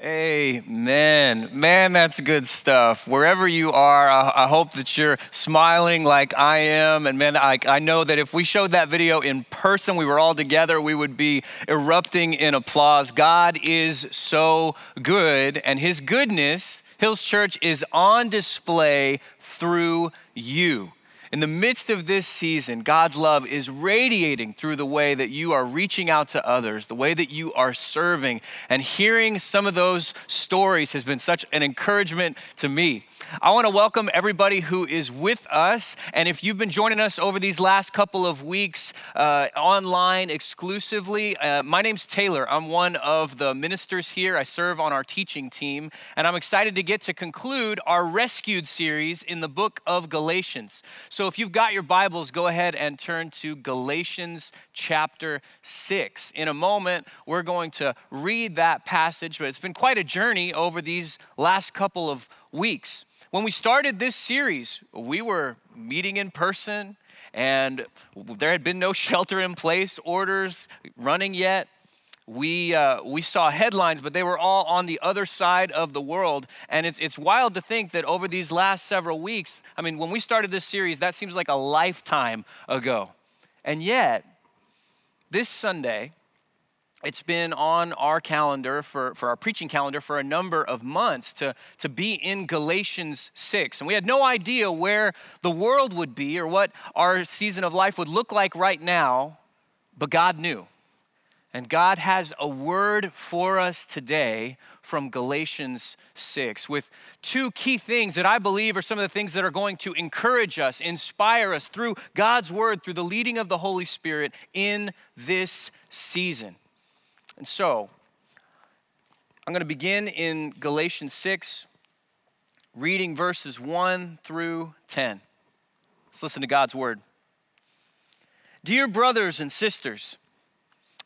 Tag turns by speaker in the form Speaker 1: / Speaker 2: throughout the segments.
Speaker 1: Amen. Man, that's good stuff. Wherever you are, I, I, hope that you're smiling like I am. And man, I, I know that if we showed that video in person, we were all together, we would be erupting in applause. God is so good, and His goodness, Hills Church, is on display through you. In the midst of this season, God's love is radiating through the way that you are reaching out to others, the way that you are serving. And hearing some of those stories has been such an encouragement to me. I want to welcome everybody who is with us. And if you've been joining us over these last couple of weeks uh, online exclusively, uh, my name's Taylor. I'm one of the ministers here. I serve on our teaching team. And I'm excited to get to conclude our Rescued series in the book of Galatians. If you've got your Bibles, go ahead and turn to Galatians chapter 6. In a moment, we're going to read that passage, but it's been quite a journey over these last couple of weeks. When we started this series, we were meeting in person and there had been no shelter in place orders running yet we, uh, we saw headlines, but they were all on the other side of the world. And it's, it's wild to think that over these last several weeks, I mean, when we started this series, that seems like a lifetime ago. And yet, this Sunday, it's been on our calendar for, for our preaching calendar for a number of months to, to be in Galatians 6. And we had no idea where the world would be or what our season of life would look like right now, but God knew. And God has a word for us today from Galatians 6 with two key things that I believe are some of the things that are going to encourage us, inspire us through God's word, through the leading of the Holy Spirit in this season. And so, I'm going to begin in Galatians 6, reading verses 1 through 10. Let's listen to God's word. Dear brothers and sisters,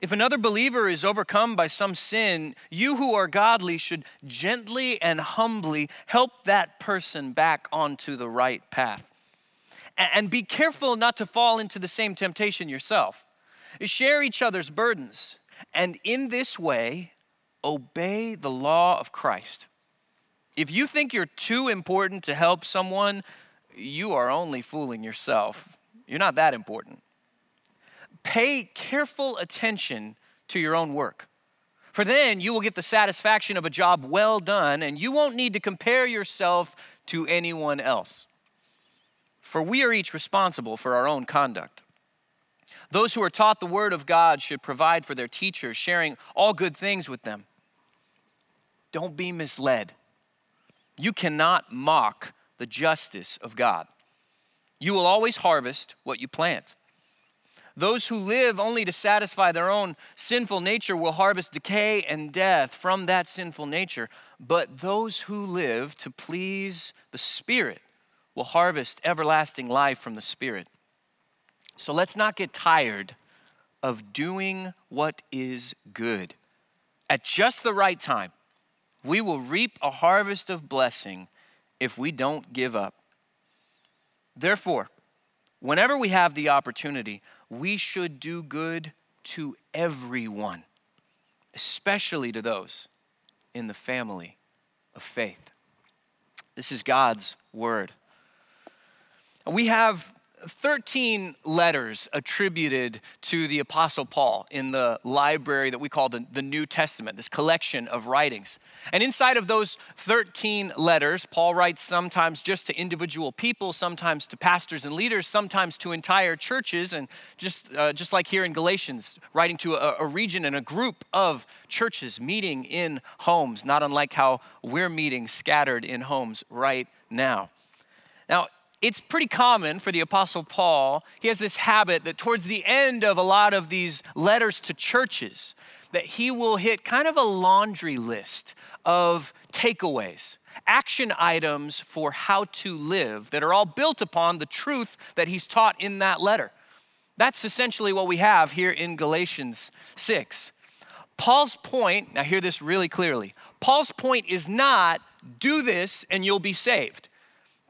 Speaker 1: if another believer is overcome by some sin, you who are godly should gently and humbly help that person back onto the right path. And be careful not to fall into the same temptation yourself. Share each other's burdens, and in this way, obey the law of Christ. If you think you're too important to help someone, you are only fooling yourself. You're not that important pay careful attention to your own work. For then you will get the satisfaction of a job well done, and you won't need to compare yourself to anyone else. For we are each responsible for our own conduct. Those who are taught the word of God should provide for their teachers, sharing all good things with them. Don't be misled. You cannot mock the justice of God. You will always harvest what you plant. Those who live only to satisfy their own sinful nature will harvest decay and death from that sinful nature. But those who live to please the Spirit will harvest everlasting life from the Spirit. So let's not get tired of doing what is good. At just the right time, we will reap a harvest of blessing if we don't give up. Therefore, whenever we have the opportunity, we should do good to everyone, especially to those in the family of faith. This is God's word. We have 13 letters attributed to the Apostle Paul in the library that we call the, the New Testament, this collection of writings. And inside of those 13 letters, Paul writes sometimes just to individual people, sometimes to pastors and leaders, sometimes to entire churches, and just, uh, just like here in Galatians, writing to a, a region and a group of churches meeting in homes, not unlike how we're meeting scattered in homes right now. Now, it's pretty common for the Apostle Paul. He has this habit that towards the end of a lot of these letters to churches, that he will hit kind of a laundry list of takeaways, action items for how to live that are all built upon the truth that he's taught in that letter. That's essentially what we have here in Galatians 6. Paul's point, now hear this really clearly Paul's point is not do this and you'll be saved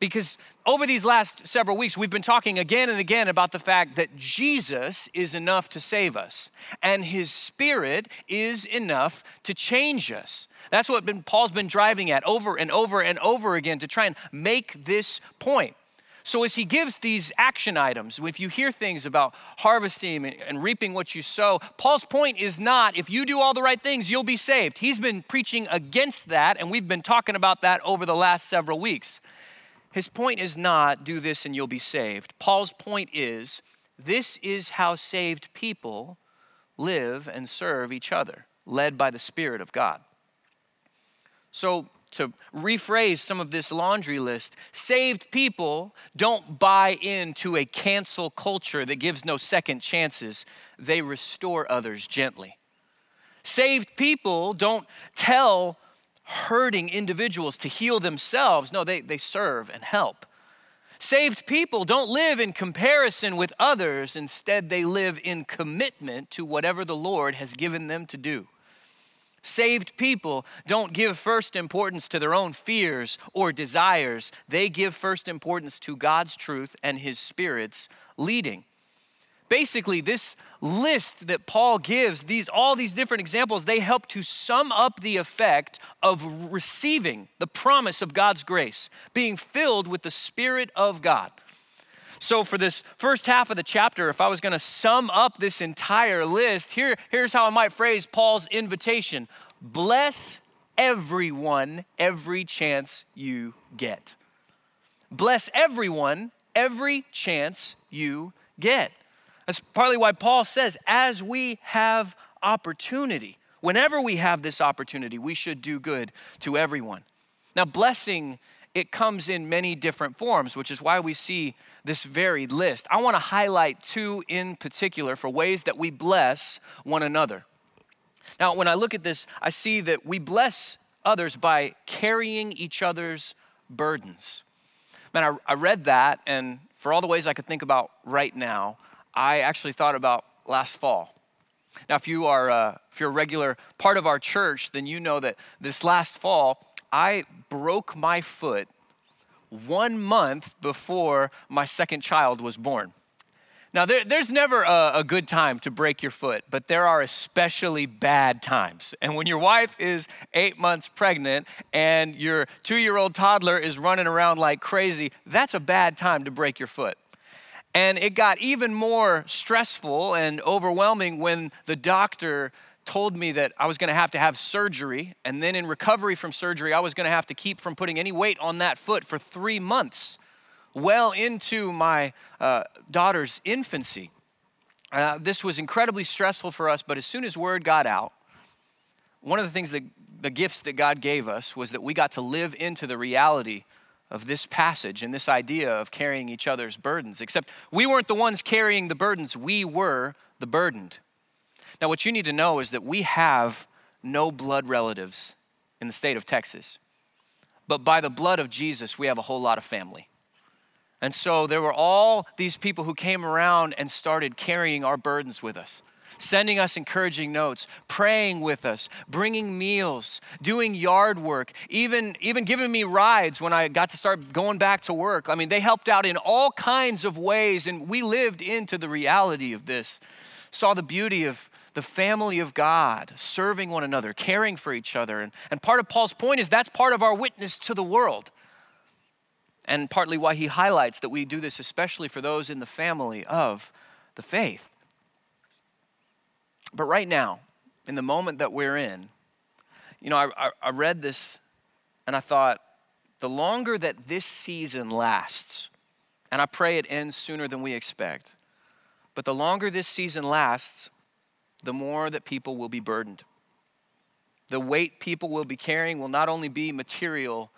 Speaker 1: Because over these last several weeks, we've been talking again and again about the fact that Jesus is enough to save us, and his spirit is enough to change us. That's what been, Paul's been driving at over and over and over again to try and make this point. So, as he gives these action items, if you hear things about harvesting and reaping what you sow, Paul's point is not if you do all the right things, you'll be saved. He's been preaching against that, and we've been talking about that over the last several weeks. His point is not do this and you'll be saved. Paul's point is this is how saved people live and serve each other, led by the Spirit of God. So, to rephrase some of this laundry list, saved people don't buy into a cancel culture that gives no second chances, they restore others gently. Saved people don't tell hurting individuals to heal themselves. No, they, they serve and help. Saved people don't live in comparison with others. Instead, they live in commitment to whatever the Lord has given them to do. Saved people don't give first importance to their own fears or desires. They give first importance to God's truth and His Spirit's leading basically this list that Paul gives, these all these different examples, they help to sum up the effect of receiving the promise of God's grace, being filled with the Spirit of God. So, for this first half of the chapter, if I was going to sum up this entire list, here, here's how I might phrase Paul's invitation Bless everyone every chance you get. Bless everyone every chance you get. That's partly why Paul says, as we have opportunity, whenever we have this opportunity, we should do good to everyone. Now, blessing, it comes in many different forms, which is why we see this varied list. I want to highlight two in particular for ways that we bless one another. Now, when I look at this, I see that we bless others by carrying each other's burdens. Man, I, I read that, and for all the ways I could think about right now, I actually thought about last fall. Now, if you are uh, if you're a regular part of our church, then you know that this last fall I broke my foot one month before my second child was born. Now, there, there's never a, a, good time to break your foot, but there are especially bad times. And when your wife is eight months pregnant and your two year old toddler is running around like crazy, that's a bad time to break your foot. And it got even more stressful and overwhelming when the doctor told me that I was going to have to have surgery. And then in recovery from surgery, I was going to have to keep from putting any weight on that foot for three months, well into my uh, daughter's infancy. Uh, this was incredibly stressful for us, but as soon as word got out, one of the things that the gifts that God gave us was that we got to live into the reality of this passage and this idea of carrying each other's burdens, except we weren't the ones carrying the burdens, we were the burdened. Now, what you need to know is that we have no blood relatives in the state of Texas, but by the blood of Jesus, we have a whole lot of family. And so there were all these people who came around and started carrying our burdens with us sending us encouraging notes, praying with us, bringing meals, doing yard work, even, even giving me rides when I got to start going back to work. I mean, they helped out in all kinds of ways, and we lived into the reality of this. Saw the beauty of the family of God, serving one another, caring for each other. And, and part of Paul's point is that's part of our witness to the world. And partly why he highlights that we do this, especially for those in the family of the faith. But right now, in the moment that we're in, you know, I, I, I read this and I thought, the longer that this season lasts, and I pray it ends sooner than we expect, but the longer this season lasts, the more that people will be burdened. The weight people will be carrying will not only be material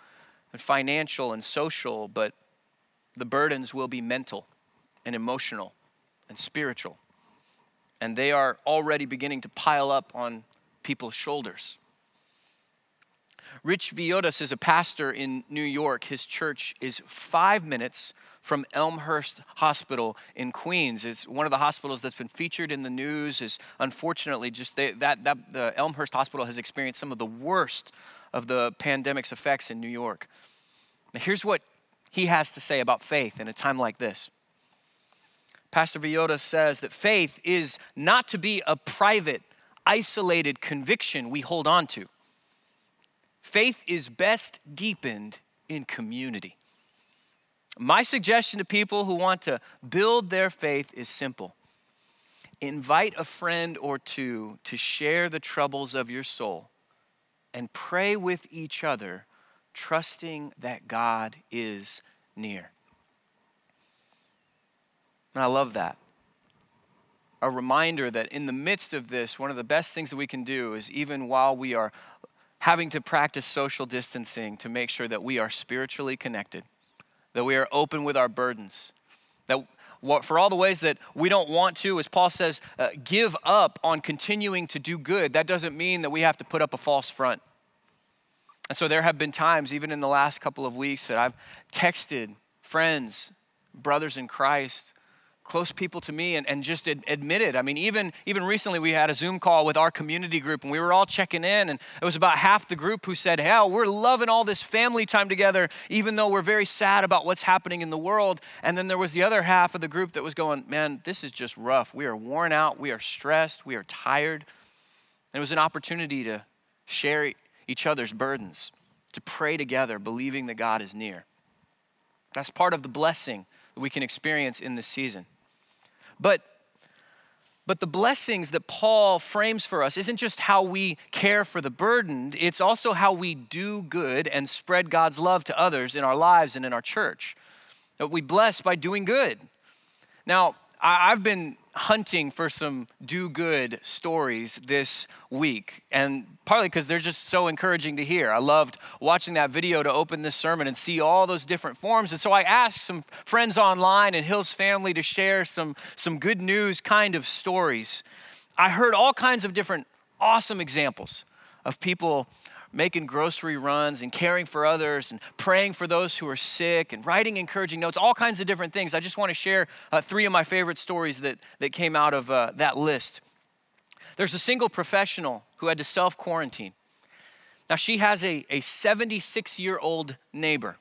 Speaker 1: and financial and social, but the burdens will be mental and emotional and spiritual and they are already beginning to pile up on people's shoulders. Rich Villodas is a pastor in New York. His church is five minutes from Elmhurst Hospital in Queens. It's one of the hospitals that's been featured in the news. Is unfortunately just they, that that the Elmhurst Hospital has experienced some of the worst of the pandemic's effects in New York. Now here's what he has to say about faith in a time like this. Pastor Villodas says that faith is not to be a private, isolated conviction we hold on to. Faith is best deepened in community. My suggestion to people who want to build their faith is simple invite a friend or two to share the troubles of your soul and pray with each other, trusting that God is near. And I love that. A reminder that in the midst of this, one of the best things that we can do is even while we are having to practice social distancing, to make sure that we are spiritually connected, that we are open with our burdens, that for all the ways that we don't want to, as Paul says, uh, give up on continuing to do good, that doesn't mean that we have to put up a false front. And so there have been times, even in the last couple of weeks, that I've texted friends, brothers in Christ, close people to me and, and just ad- admitted. I mean, even, even recently we had a Zoom call with our community group and we were all checking in, and it was about half the group who said, Hell, we're loving all this family time together, even though we're very sad about what's happening in the world. And then there was the other half of the group that was going, Man, this is just rough. We are worn out, we are stressed, we are tired. And it was an opportunity to share each other's burdens, to pray together, believing that God is near. That's part of the blessing that we can experience in this season. But but the blessings that Paul frames for us isn't just how we care for the burdened, it's also how we do good and spread God's love to others in our lives and in our church. That we bless by doing good. Now, I've been hunting for some do good stories this week, and partly because they're just so encouraging to hear. I loved watching that video to open this sermon and see all those different forms. And so I asked some friends online and Hill's family to share some, some good news kind of stories. I heard all kinds of different awesome examples of people making grocery runs and caring for others and praying for those who are sick and writing encouraging notes, all kinds of different things. I just want to share uh, three of my favorite stories that, that came out of uh, that list. There's a single professional who had to self quarantine. Now, she has a 76 year old neighbor.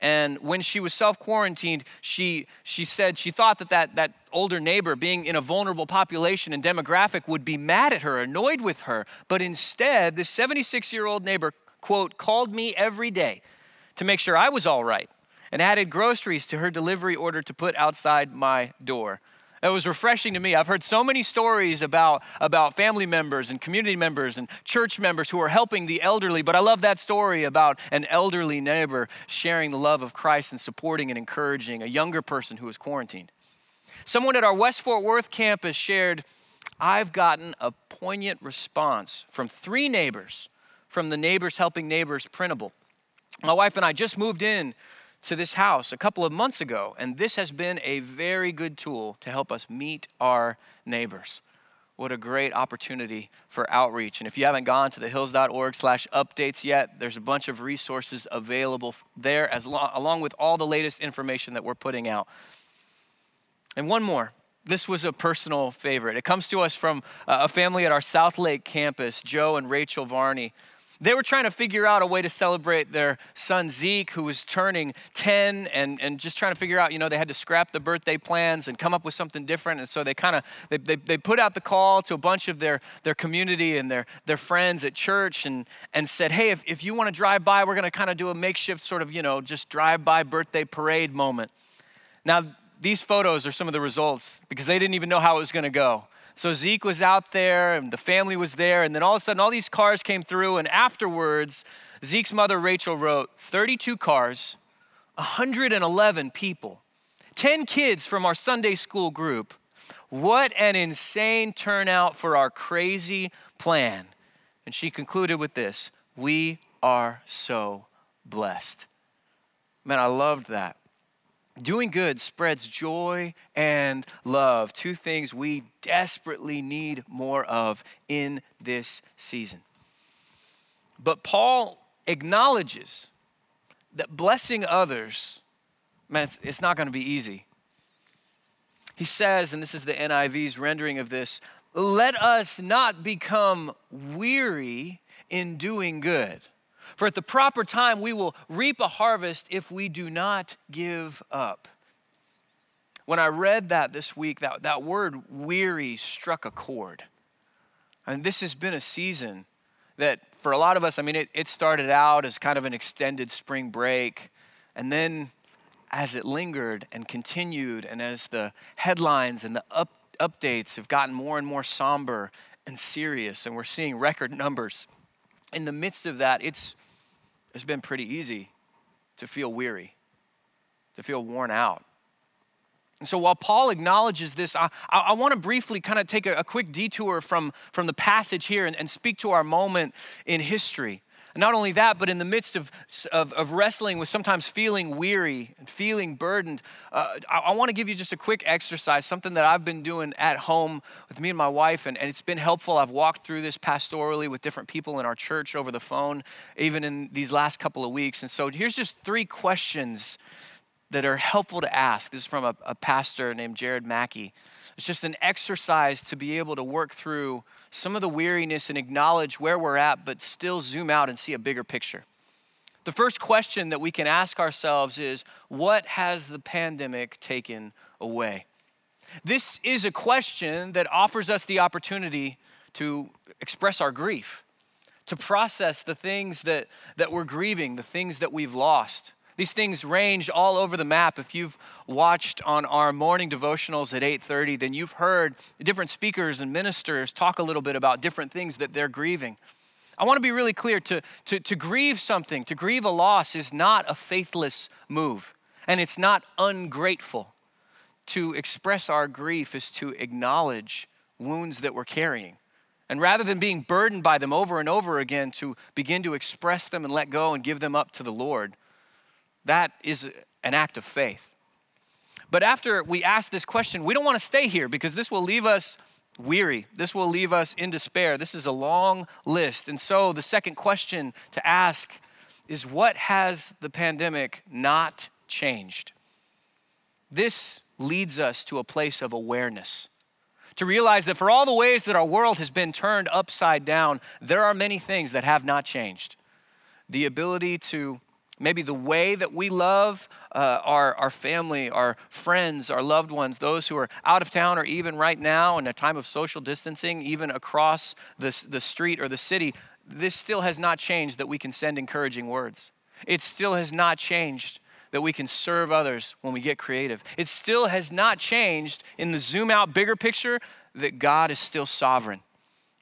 Speaker 1: And when she was self quarantined, she, she said she thought that, that that older neighbor, being in a vulnerable population and demographic, would be mad at her, annoyed with her. But instead, this 76 year old neighbor, quote, called me every day to make sure I was all right and added groceries to her delivery order to put outside my door. It was refreshing to me. I've heard so many stories about, about family members and community members and church members who are helping the elderly, but I love that story about an elderly neighbor sharing the love of Christ and supporting and encouraging a younger person who was quarantined. Someone at our West Fort Worth campus shared, I've gotten a poignant response from three neighbors from the Neighbors Helping Neighbors printable. My wife and I just moved in to this house a couple of months ago, and this has been a very good tool to help us meet our neighbors. What a great opportunity for outreach. And if you haven't gone to the hills.org slash updates yet, there's a bunch of resources available there as lo- along with all the latest information that we're putting out. And one more. This was a personal favorite. It comes to us from uh, a family at our Southlake campus, Joe and Rachel Varney. They were trying to figure out a way to celebrate their son Zeke, who was turning 10, and, and just trying to figure out, you know, they had to scrap the birthday plans and come up with something different. And so they kind of they, they, they put out the call to a bunch of their, their community and their, their friends at church and, and said, hey, if, if you want to drive by, we're going to kind of do a makeshift sort of, you know, just drive by birthday parade moment. Now, these photos are some of the results because they didn't even know how it was going to go. So Zeke was out there and the family was there. And then all of a sudden, all these cars came through. And afterwards, Zeke's mother, Rachel, wrote 32 cars, 111 people, 10 kids from our Sunday school group. What an insane turnout for our crazy plan. And she concluded with this We are so blessed. Man, I loved that. Doing good spreads joy and love, two things we desperately need more of in this season. But Paul acknowledges that blessing others, man, it's, it's not going to be easy. He says, and this is the NIV's rendering of this let us not become weary in doing good. For at the proper time, we will reap a harvest if we do not give up. When I read that this week, that, that word weary struck a chord. And this has been a season that, for a lot of us, I mean, it, it started out as kind of an extended spring break. And then as it lingered and continued, and as the headlines and the up, updates have gotten more and more somber and serious, and we're seeing record numbers, in the midst of that, it's, it's been pretty easy to feel weary, to feel worn out. And so while Paul acknowledges this, I, I, want to briefly kind of take a, a, quick detour from, from the passage here and, and speak to our moment in history. Not only that, but in the midst of, of, of wrestling with sometimes feeling weary and feeling burdened, uh, I, I want to give you just a quick exercise, something that I've been doing at home with me and my wife, and, and it's been helpful. I've walked through this pastorally with different people in our church over the phone, even in these last couple of weeks. And so here's just three questions that are helpful to ask. This is from a, a pastor named Jared Mackey. It's just an exercise to be able to work through some of the weariness and acknowledge where we're at, but still zoom out and see a bigger picture. The first question that we can ask ourselves is what has the pandemic taken away? This is a question that offers us the opportunity to express our grief, to process the things that, that we're grieving, the things that we've lost. These things range all over the map. If you've watched on our morning devotionals at 8:30, then you've heard different speakers and ministers talk a little bit about different things that they're grieving. I want to be really clear to, to, to grieve something, to grieve a loss is not a faithless move, and it's not ungrateful. To express our grief is to acknowledge wounds that we're carrying. And rather than being burdened by them over and over again, to begin to express them and let go and give them up to the Lord. That is an act of faith. But after we ask this question, we don't want to stay here because this will leave us weary. This will leave us in despair. This is a long list. And so the second question to ask is what has the pandemic not changed? This leads us to a place of awareness. To realize that for all the ways that our world has been turned upside down, there are many things that have not changed. The ability to maybe the way that we love uh, our, our family, our friends, our loved ones, those who are out of town or even right now in a time of social distancing, even across the, the street or the city, this still has not changed that we can send encouraging words. It still has not changed that we can serve others when we get creative. It still has not changed in the zoom out bigger picture that God is still sovereign.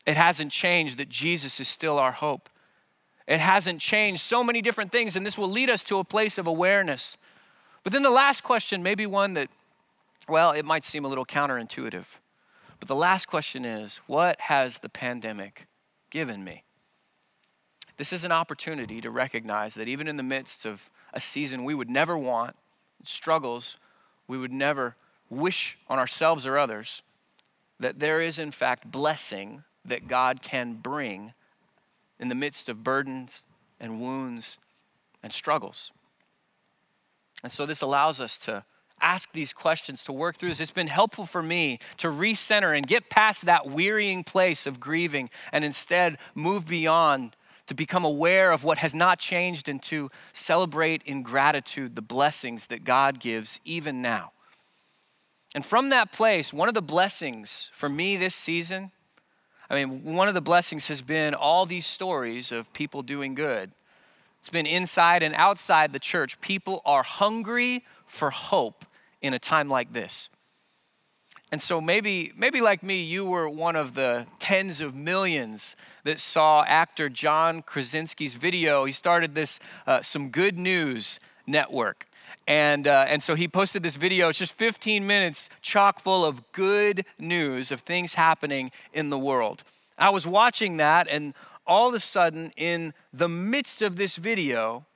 Speaker 1: It hasn't changed that Jesus is still our hope. It hasn't changed. So many different things, and this will lead us to a place of awareness. But then the last question, maybe one that, well, it might seem a little counterintuitive. But the last question is what has the pandemic given me? This is an opportunity to recognize that even in the midst of a season we would never want, struggles we would never wish on ourselves or others, that there is in fact blessing that God can bring in the midst of burdens and wounds and struggles. And so this allows us to ask these questions, to work through this. It's been helpful for me to recenter and get past that wearying place of grieving and instead move beyond to become aware of what has not changed and to celebrate in gratitude the blessings that God gives even now. And from that place, one of the blessings for me this season I mean, one of the blessings has been all these stories of people doing good. It's been inside and outside the church. People are hungry for hope in a time like this. And so maybe, maybe like me, you were one of the tens of millions that saw actor John Krasinski's video. He started this uh, Some Good News network. And, uh, and so he posted this video. It's just 15 minutes, chock full of good news of things happening in the world. I was watching that, and all of a sudden, in the midst of this video,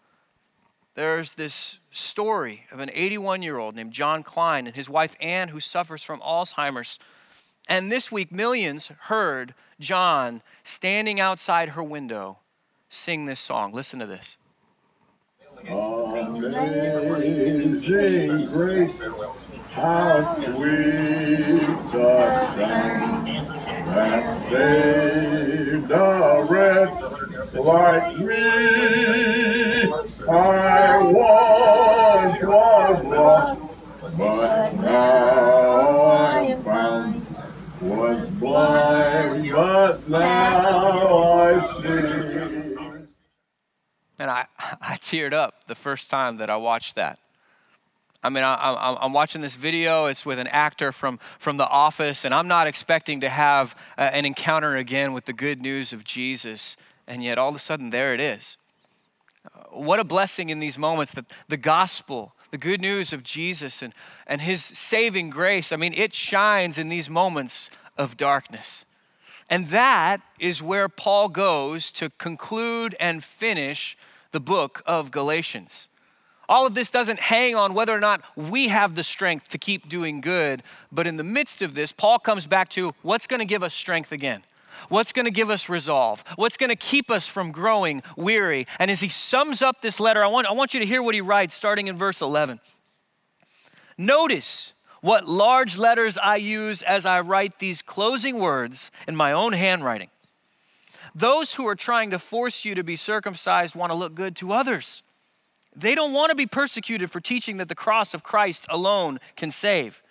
Speaker 1: there's this story of an 81 year old named John Klein and his wife Ann, who suffers from Alzheimer's. And this week, millions heard John standing outside her window sing this song. Listen to this. Amazing grace, how sweet the sound that saved a wretch
Speaker 2: like me. I once was lost, but now I am found. Was blind, but now I see.
Speaker 1: And I, I teared up the first time that I watched that. I mean, I, am watching this video. It's with an actor from, from The Office, and I'm not expecting to have uh, an encounter again with the good news of Jesus. And yet, all of a sudden, there it is. Uh, what a blessing in these moments that the gospel, the good news of Jesus and, and his saving grace, I mean, it shines in these moments of darkness. And that is where Paul goes to conclude and finish the book of Galatians. All of this doesn't hang on whether or not we have the strength to keep doing good. But in the midst of this, Paul comes back to what's going to give us strength again? What's going to give us resolve? What's going to keep us from growing weary? And as he sums up this letter, I want, I want you to hear what he writes starting in verse 11. Notice what large letters I use as I write these closing words in my own handwriting. Those who are trying to force you to be circumcised want to look good to others. They don't want to be persecuted for teaching that the cross of Christ alone can save.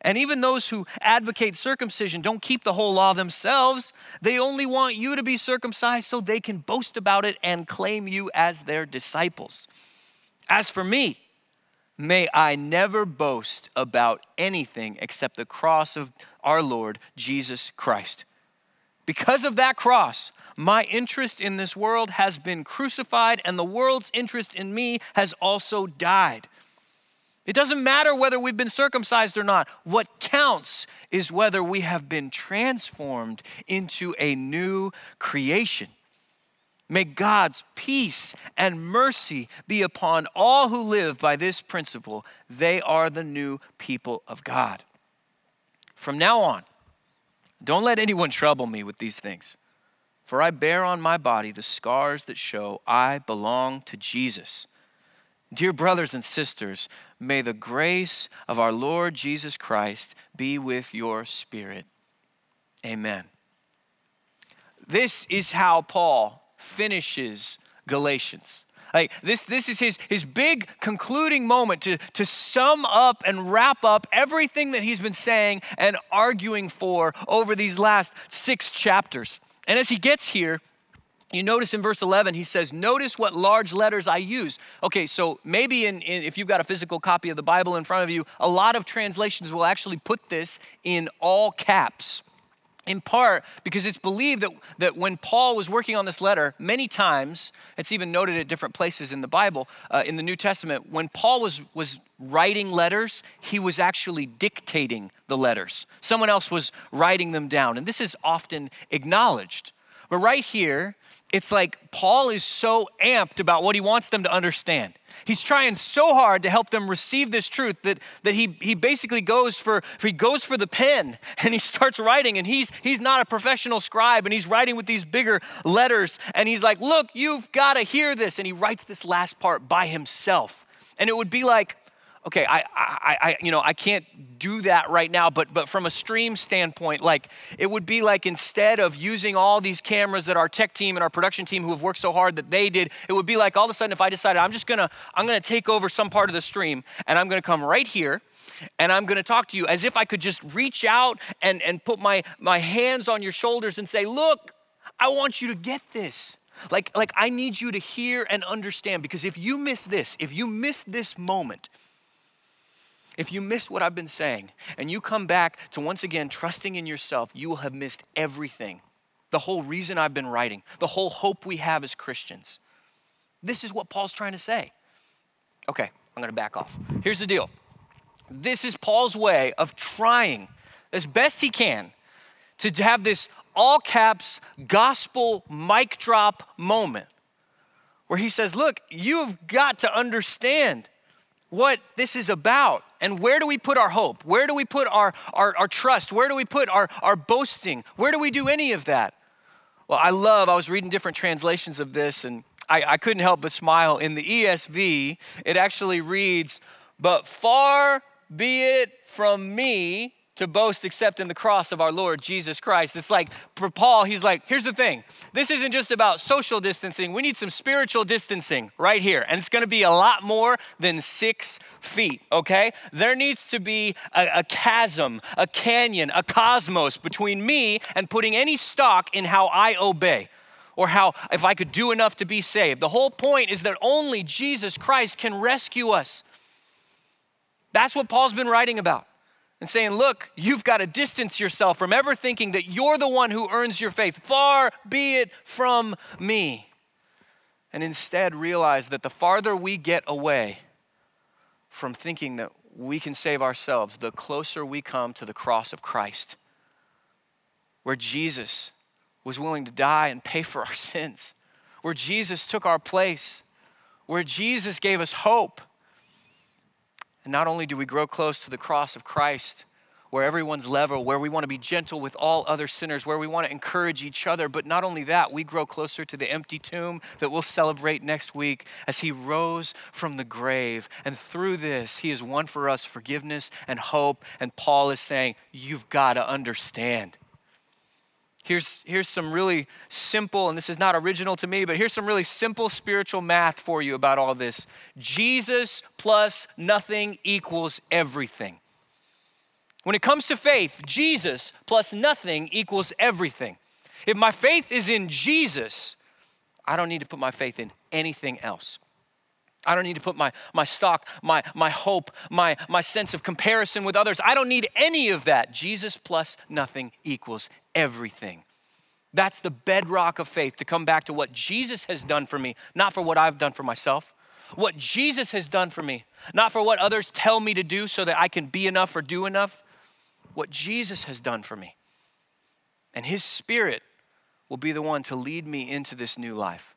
Speaker 1: And even those who advocate circumcision don't keep the whole law themselves. They only want you to be circumcised so they can boast about it and claim you as their disciples. As for me, may I never boast about anything except the cross of our Lord Jesus Christ. Because of that cross, my interest in this world has been crucified, and the world's interest in me has also died. It doesn't matter whether we've been circumcised or not. What counts is whether we have been transformed into a new creation. May God's peace and mercy be upon all who live by this principle. They are the new people of God. From now on, don't let anyone trouble me with these things. For I bear on my body the scars that show I belong to Jesus. Dear brothers and sisters, may the grace of our Lord Jesus Christ be with your spirit. Amen. This is how Paul finishes Galatians. Like this, this is his, his big concluding moment to, to sum up and wrap up everything that he's been saying and arguing for over these last six chapters. And as he gets here, you notice in verse 11 he says notice what large letters i use okay so maybe in, in, if you've got a physical copy of the bible in front of you a lot of translations will actually put this in all caps in part because it's believed that, that when paul was working on this letter many times it's even noted at different places in the bible uh, in the new testament when paul was, was writing letters he was actually dictating the letters. Someone else was writing them down. And this is often acknowledged. But right here it's like Paul is so amped about what he wants them to understand. He's trying so hard to help them receive this truth that, that he, he basically goes for he goes for the pen and he starts writing and he's he's not a professional scribe and he's writing with these bigger letters and he's like, "Look, you've got to hear this." And he writes this last part by himself. And it would be like okay, I, I, I, you know, I can't do that right now, but, but from a stream standpoint, like it would be like instead of using all these cameras that our tech team and our production team who have worked so hard that they did, it would be like all of a sudden if I decided I'm just gonna, I'm gonna take over some part of the stream and I'm gonna come right here and I'm gonna talk to you as if I could just reach out and, and put my, my hands on your shoulders and say, look, I want you to get this. Like, like I need you to hear and understand because if you miss this, if you miss this moment, if you miss what I've been saying and you come back to once again trusting in yourself, you will have missed everything. The whole reason I've been writing, the whole hope we have as Christians. This is what Paul's trying to say. Okay, I'm to back off. Here's the deal this is Paul's way of trying as best he can to have this all caps gospel mic drop moment where he says, Look, you've got to understand what this is about. And where do we put our hope? Where do we put our, our, our trust? Where do we put our, our boasting? Where do we do any of that? Well, I love, I was reading different translations of this and I, I couldn't help but smile. In the ESV, it actually reads, But far be it from me to boast except in the cross of our Lord Jesus Christ. It's like for Paul, he's like, here's the thing this isn't just about social distancing, we need some spiritual distancing right here. And it's gonna be a lot more than six feet, okay? There needs to be a, a chasm, a canyon, a cosmos between me and putting any stock in how I obey or how if I could do enough to be saved. The whole point is that only Jesus Christ can rescue us. That's what Paul's been writing about and saying, Look, you've got to distance yourself from ever thinking that you're the one who earns your faith. Far be it from me. And instead realize that the farther we get away from thinking that we can save ourselves, the closer we come to the cross of Christ, where Jesus was willing to die and pay for our sins, where Jesus took our place, where Jesus gave us hope and not only do we grow close to the cross of Christ, where everyone's level, where we want to be gentle with all other sinners, where we want to encourage each other, but not only that, we grow closer to the empty tomb that we'll celebrate next week as he rose from the grave. And through this, he has won for us forgiveness and hope. And Paul is saying, You've got to understand. Here's, here's some really simple, and this is not original to me, but here's some really simple spiritual math for you about all this. Jesus plus nothing equals everything. When it comes to faith, Jesus plus nothing equals everything. If my faith is in Jesus, I don't need to put my faith in anything else. I don't need to put my, my stock, my, my hope, my, my sense of comparison with others. I don't need any of that. Jesus plus nothing equals everything. That's the bedrock of faith to come back to what Jesus has done for me, not for what I've done for myself. What Jesus has done for me, not for what others tell me to do so that I can be enough or do enough. What Jesus has done for me. And His Spirit will be the one to lead me into this new life.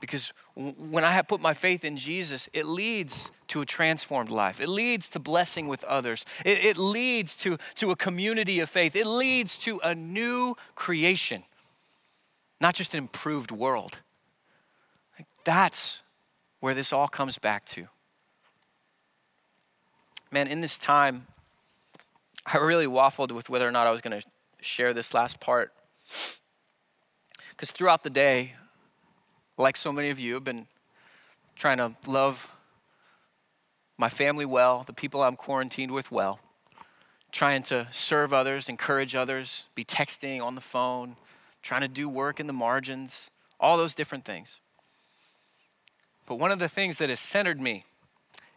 Speaker 1: Because when I have put my faith in Jesus, it leads to a transformed life. It leads to blessing with others. It, it, leads to, to a community of faith. It leads to a new creation, not just an improved world. That's where this all comes back to. Man, in this time, I really waffled with whether or not I was going to share this last part. Because throughout the day, like so many of you, have been trying to love my family well, the people I'm quarantined with well, trying to serve others, encourage others, be texting on the phone, trying to do work in the margins, all those different things. But one of the things that has centered me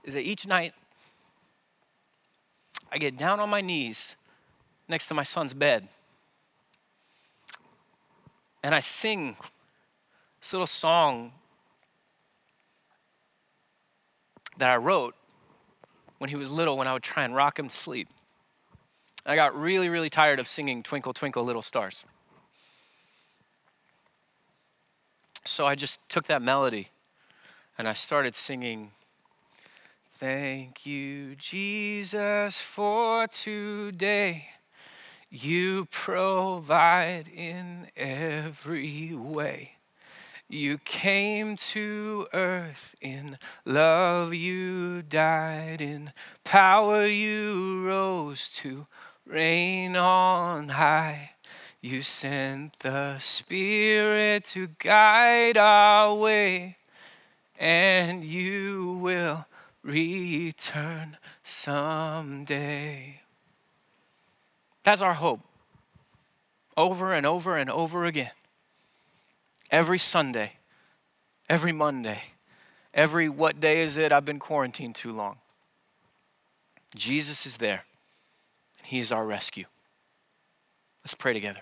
Speaker 1: is that each night I get down on my knees next to my son's bed and I sing this little song that I wrote when he was little when I would try and rock him to sleep. I got really, really tired of singing Twinkle, Twinkle, Little Stars. So I just took that melody and I started singing, Thank you, Jesus, for today. You provide in every way. You came to earth in love, you died in power, you rose to reign on high. You sent the Spirit to guide our way, and you will return someday. That's our hope. Over and over and over again every Sunday, every Monday, every what day is it? I've been quarantined too long. Jesus is there, and He is our rescue. Let's pray together.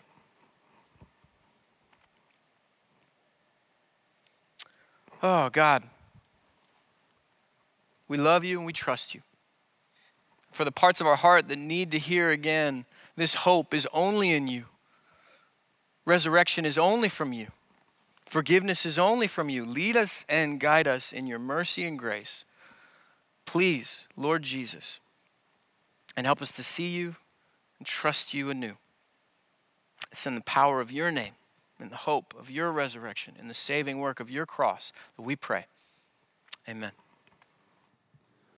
Speaker 1: Oh, God, we love you and we trust you. For the parts of our heart that need to hear again, this hope is only in you. Resurrection is only from you. Forgiveness is only from you. Lead us and guide us in your mercy and grace. Please, Lord Jesus, and help us to see you and trust you anew. It's in the power of your name, in the hope of your resurrection, in the saving work of your cross that we pray. Amen.